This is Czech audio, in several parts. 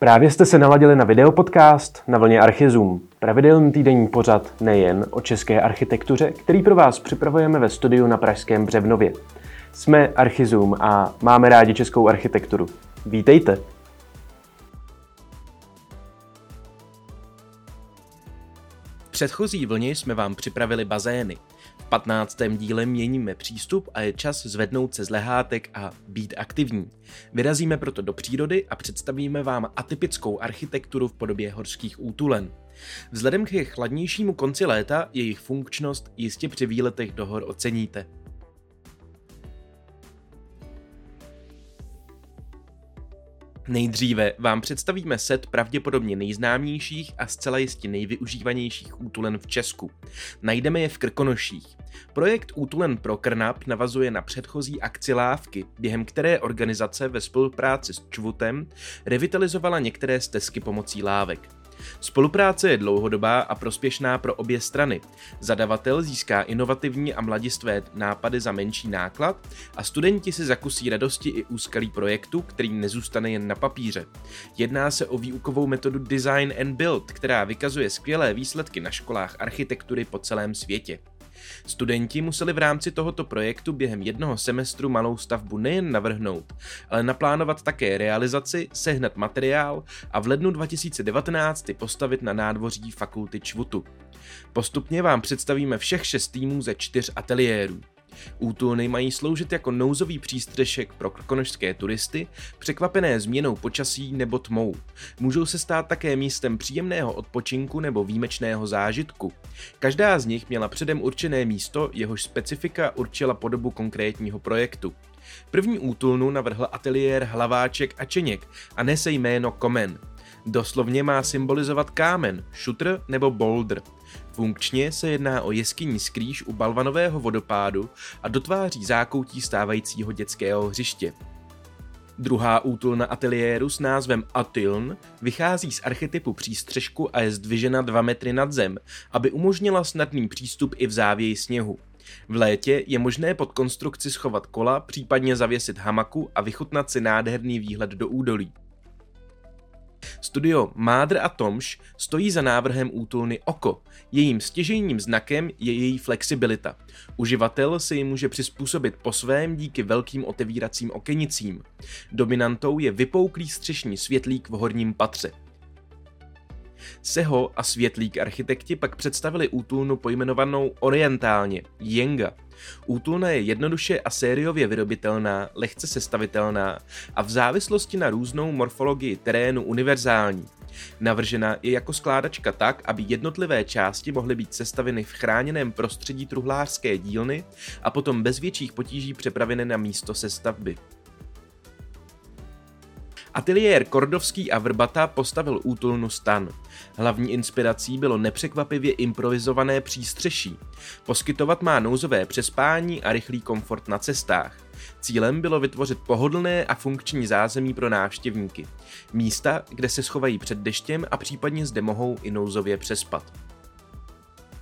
Právě jste se naladili na videopodcast na vlně Archizum, pravidelný týdenní pořad nejen o české architektuře, který pro vás připravujeme ve studiu na Pražském Břevnově. Jsme Archizum a máme rádi českou architekturu. Vítejte! V předchozí vlně jsme vám připravili bazény. V 15. díle měníme přístup a je čas zvednout se z lehátek a být aktivní. Vyrazíme proto do přírody a představíme vám atypickou architekturu v podobě horských útulen. Vzhledem k chladnějšímu konci léta jejich funkčnost jistě při výletech do hor oceníte. Nejdříve vám představíme set pravděpodobně nejznámějších a zcela jistě nejvyužívanějších útulen v Česku. Najdeme je v Krkonoších. Projekt Útulen pro Krnap navazuje na předchozí akci Lávky, během které organizace ve spolupráci s Čvutem revitalizovala některé stezky pomocí lávek. Spolupráce je dlouhodobá a prospěšná pro obě strany. Zadavatel získá inovativní a mladistvé nápady za menší náklad a studenti si zakusí radosti i úskalí projektu, který nezůstane jen na papíře. Jedná se o výukovou metodu Design and Build, která vykazuje skvělé výsledky na školách architektury po celém světě. Studenti museli v rámci tohoto projektu během jednoho semestru malou stavbu nejen navrhnout, ale naplánovat také realizaci, sehnat materiál a v lednu 2019 ty postavit na nádvoří fakulty Čvutu. Postupně vám představíme všech šest týmů ze čtyř ateliérů. Útulny mají sloužit jako nouzový přístřešek pro krkonožské turisty, překvapené změnou počasí nebo tmou. Můžou se stát také místem příjemného odpočinku nebo výjimečného zážitku. Každá z nich měla předem určené místo, jehož specifika určila podobu konkrétního projektu. První útulnu navrhl ateliér Hlaváček a Čeněk a nese jméno Komen. Doslovně má symbolizovat kámen, šutr nebo boulder. Funkčně se jedná o jeskyní skrýž u balvanového vodopádu a dotváří zákoutí stávajícího dětského hřiště. Druhá útulna ateliéru s názvem Atiln vychází z archetypu přístřežku a je zdvižena 2 metry nad zem, aby umožnila snadný přístup i v závěji sněhu. V létě je možné pod konstrukci schovat kola, případně zavěsit hamaku a vychutnat si nádherný výhled do údolí. Studio Mádr a Tomš stojí za návrhem útulny Oko. Jejím stěžejním znakem je její flexibilita. Uživatel si ji může přizpůsobit po svém díky velkým otevíracím okenicím. Dominantou je vypouklý střešní světlík v horním patře. Seho a světlík architekti pak představili útulnu pojmenovanou orientálně, Jenga. Útulna je jednoduše a sériově vyrobitelná, lehce sestavitelná a v závislosti na různou morfologii terénu univerzální. Navržena je jako skládačka tak, aby jednotlivé části mohly být sestaveny v chráněném prostředí truhlářské dílny a potom bez větších potíží přepraveny na místo sestavby. Ateliér Kordovský a Vrbata postavil útulnu stan. Hlavní inspirací bylo nepřekvapivě improvizované přístřeší. Poskytovat má nouzové přespání a rychlý komfort na cestách. Cílem bylo vytvořit pohodlné a funkční zázemí pro návštěvníky. Místa, kde se schovají před deštěm a případně zde mohou i nouzově přespat.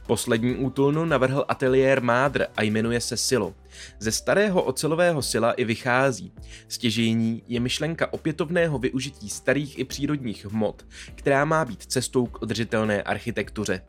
Poslední útulnu navrhl ateliér Mádr a jmenuje se Silo. Ze starého ocelového sila i vychází. Stěžejní je myšlenka opětovného využití starých i přírodních hmot, která má být cestou k udržitelné architektuře.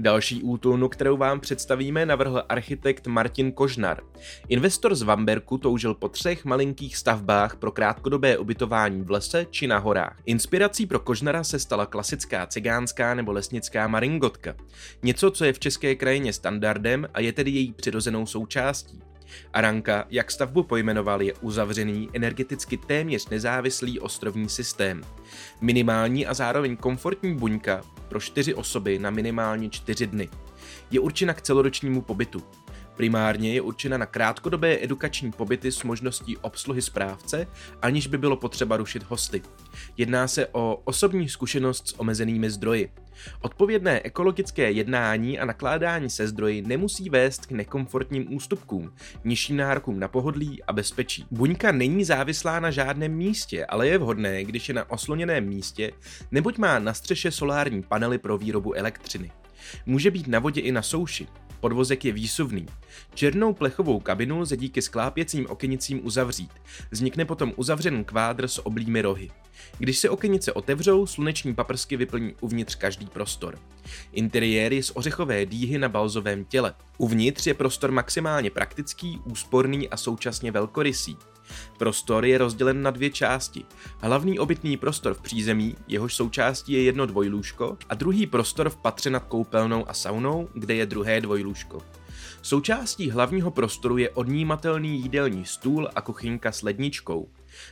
Další útulnu, kterou vám představíme, navrhl architekt Martin Kožnar. Investor z Vamberku toužil po třech malinkých stavbách pro krátkodobé ubytování v lese či na horách. Inspirací pro Kožnara se stala klasická cigánská nebo lesnická maringotka. Něco, co je v české krajině standardem a je tedy její přirozenou součástí. Aranka, jak stavbu pojmenoval, je uzavřený, energeticky téměř nezávislý ostrovní systém. Minimální a zároveň komfortní buňka pro čtyři osoby na minimálně čtyři dny. Je určena k celoročnímu pobytu. Primárně je určena na krátkodobé edukační pobyty s možností obsluhy správce, aniž by bylo potřeba rušit hosty. Jedná se o osobní zkušenost s omezenými zdroji. Odpovědné ekologické jednání a nakládání se zdroji nemusí vést k nekomfortním ústupkům, nižším nárokům na pohodlí a bezpečí. Buňka není závislá na žádném místě, ale je vhodné, když je na osloněném místě, neboť má na střeše solární panely pro výrobu elektřiny. Může být na vodě i na souši. Podvozek je výsuvný. Černou plechovou kabinu lze díky sklápěcím okenicím uzavřít. Vznikne potom uzavřený kvádr s oblými rohy. Když se okenice otevřou, sluneční paprsky vyplní uvnitř každý prostor. Interiér je z ořechové dýhy na balzovém těle. Uvnitř je prostor maximálně praktický, úsporný a současně velkorysý. Prostor je rozdělen na dvě části. Hlavní obytný prostor v přízemí, jehož součástí je jedno dvojlůžko, a druhý prostor v patře nad koupelnou a saunou, kde je druhé dvojlůžko. Součástí hlavního prostoru je odnímatelný jídelní stůl a kuchynka s ledničkou.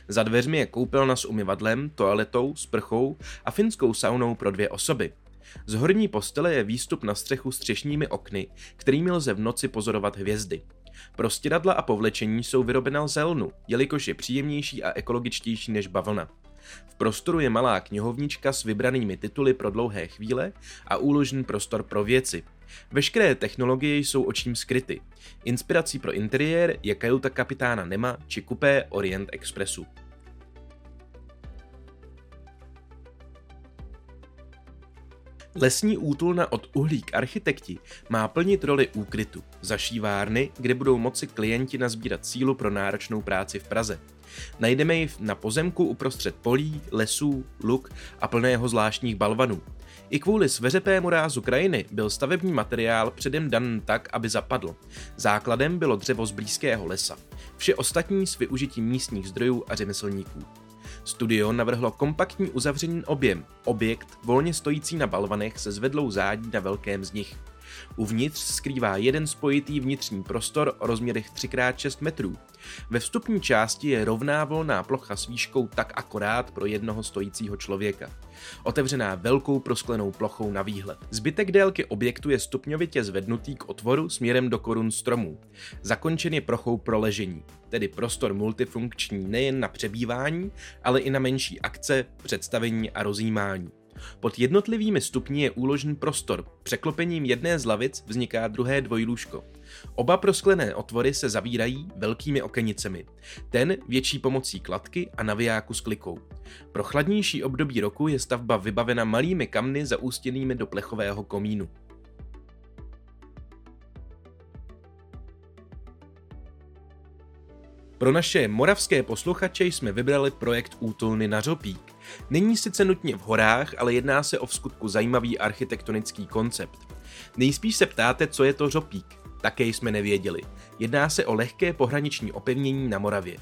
Za dveřmi je koupelna s umyvadlem, toaletou, sprchou a finskou saunou pro dvě osoby. Z horní postele je výstup na střechu s třešními okny, kterými lze v noci pozorovat hvězdy. Prostěradla a povlečení jsou vyrobena z helnu, jelikož je příjemnější a ekologičtější než bavlna. V prostoru je malá knihovnička s vybranými tituly pro dlouhé chvíle a úložný prostor pro věci. Veškeré technologie jsou očím skryty. Inspirací pro interiér je kajuta kapitána Nema či kupé Orient Expressu. Lesní útulna od Uhlík architekti má plnit roli úkrytu, zašívárny, kde budou moci klienti nazbírat sílu pro náročnou práci v Praze. Najdeme ji na pozemku uprostřed polí, lesů, luk a plného zvláštních balvanů. I kvůli sveřepému rázu krajiny byl stavební materiál předem dan tak, aby zapadl. Základem bylo dřevo z blízkého lesa. Vše ostatní s využitím místních zdrojů a řemeslníků. Studio navrhlo kompaktní uzavřený objem, objekt volně stojící na balvanech se zvedlou zádí na velkém z nich. Uvnitř skrývá jeden spojitý vnitřní prostor o rozměrech 3x6 metrů. Ve vstupní části je rovná volná plocha s výškou tak akorát pro jednoho stojícího člověka. Otevřená velkou prosklenou plochou na výhled. Zbytek délky objektu je stupňovitě zvednutý k otvoru směrem do korun stromů. Zakončen je prochou pro ležení, tedy prostor multifunkční nejen na přebývání, ale i na menší akce, představení a rozjímání. Pod jednotlivými stupni je úložný prostor. Překlopením jedné z lavic vzniká druhé dvojlůžko. Oba prosklené otvory se zavírají velkými okenicemi. Ten větší pomocí kladky a navijáku s klikou. Pro chladnější období roku je stavba vybavena malými kamny zaústěnými do plechového komínu. Pro naše moravské posluchače jsme vybrali projekt Útulny na Řopík. Není sice nutně v horách, ale jedná se o vskutku zajímavý architektonický koncept. Nejspíš se ptáte, co je to Řopík. Také jsme nevěděli. Jedná se o lehké pohraniční opevnění na Moravě.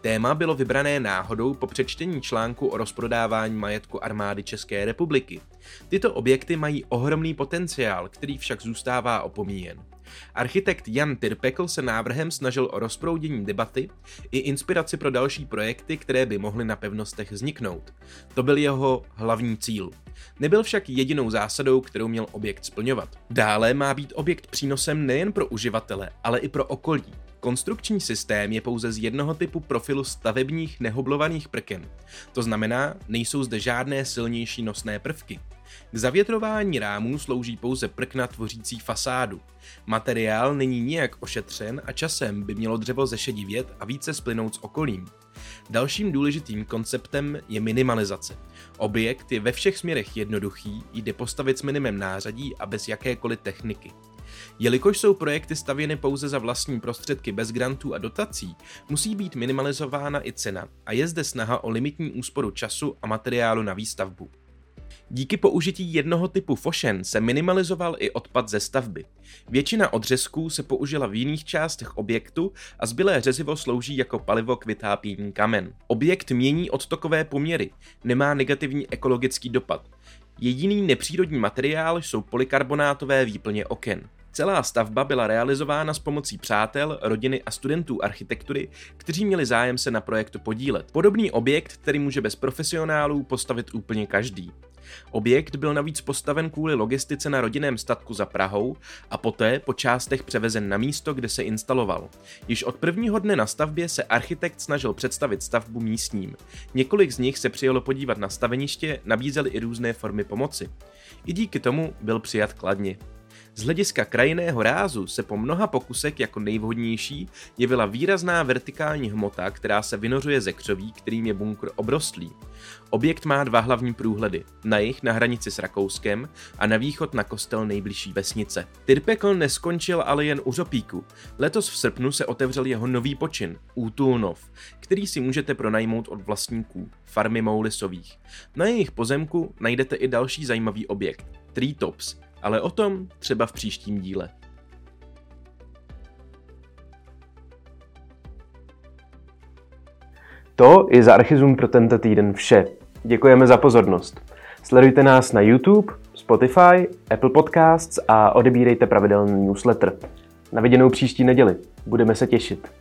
Téma bylo vybrané náhodou po přečtení článku o rozprodávání majetku armády České republiky. Tyto objekty mají ohromný potenciál, který však zůstává opomíjen. Architekt Jan Tirpekl se návrhem snažil o rozproudění debaty i inspiraci pro další projekty, které by mohly na pevnostech vzniknout. To byl jeho hlavní cíl. Nebyl však jedinou zásadou, kterou měl objekt splňovat. Dále má být objekt přínosem nejen pro uživatele, ale i pro okolí. Konstrukční systém je pouze z jednoho typu profilu stavebních nehoblovaných prken. To znamená, nejsou zde žádné silnější nosné prvky. K zavětrování rámů slouží pouze prkna tvořící fasádu. Materiál není nijak ošetřen a časem by mělo dřevo zešedivět a více splynout s okolím. Dalším důležitým konceptem je minimalizace. Objekt je ve všech směrech jednoduchý, jde postavit s minimem nářadí a bez jakékoliv techniky. Jelikož jsou projekty stavěny pouze za vlastní prostředky bez grantů a dotací, musí být minimalizována i cena a je zde snaha o limitní úsporu času a materiálu na výstavbu. Díky použití jednoho typu fošen se minimalizoval i odpad ze stavby. Většina odřezků se použila v jiných částech objektu a zbylé řezivo slouží jako palivo k vytápění kamen. Objekt mění odtokové poměry, nemá negativní ekologický dopad. Jediný nepřírodní materiál jsou polikarbonátové výplně oken. Celá stavba byla realizována s pomocí přátel, rodiny a studentů architektury, kteří měli zájem se na projektu podílet. Podobný objekt, který může bez profesionálů postavit úplně každý. Objekt byl navíc postaven kvůli logistice na rodinném statku za Prahou a poté po částech převezen na místo, kde se instaloval. Již od prvního dne na stavbě se architekt snažil představit stavbu místním. Několik z nich se přijelo podívat na staveniště, nabízeli i různé formy pomoci. I díky tomu byl přijat kladně. Z hlediska krajinného rázu se po mnoha pokusech jako nejvhodnější jevila výrazná vertikální hmota, která se vynořuje ze křoví, kterým je bunkr obrostlý. Objekt má dva hlavní průhledy, na jih na hranici s Rakouskem a na východ na kostel nejbližší vesnice. Tyrpekl neskončil ale jen u Řopíku. Letos v srpnu se otevřel jeho nový počin, Útulnov, který si můžete pronajmout od vlastníků, farmy Moulisových. Na jejich pozemku najdete i další zajímavý objekt, Treetops, ale o tom třeba v příštím díle. To je za Archizum pro tento týden vše. Děkujeme za pozornost. Sledujte nás na YouTube, Spotify, Apple Podcasts a odebírejte pravidelný newsletter. Na viděnou příští neděli. Budeme se těšit.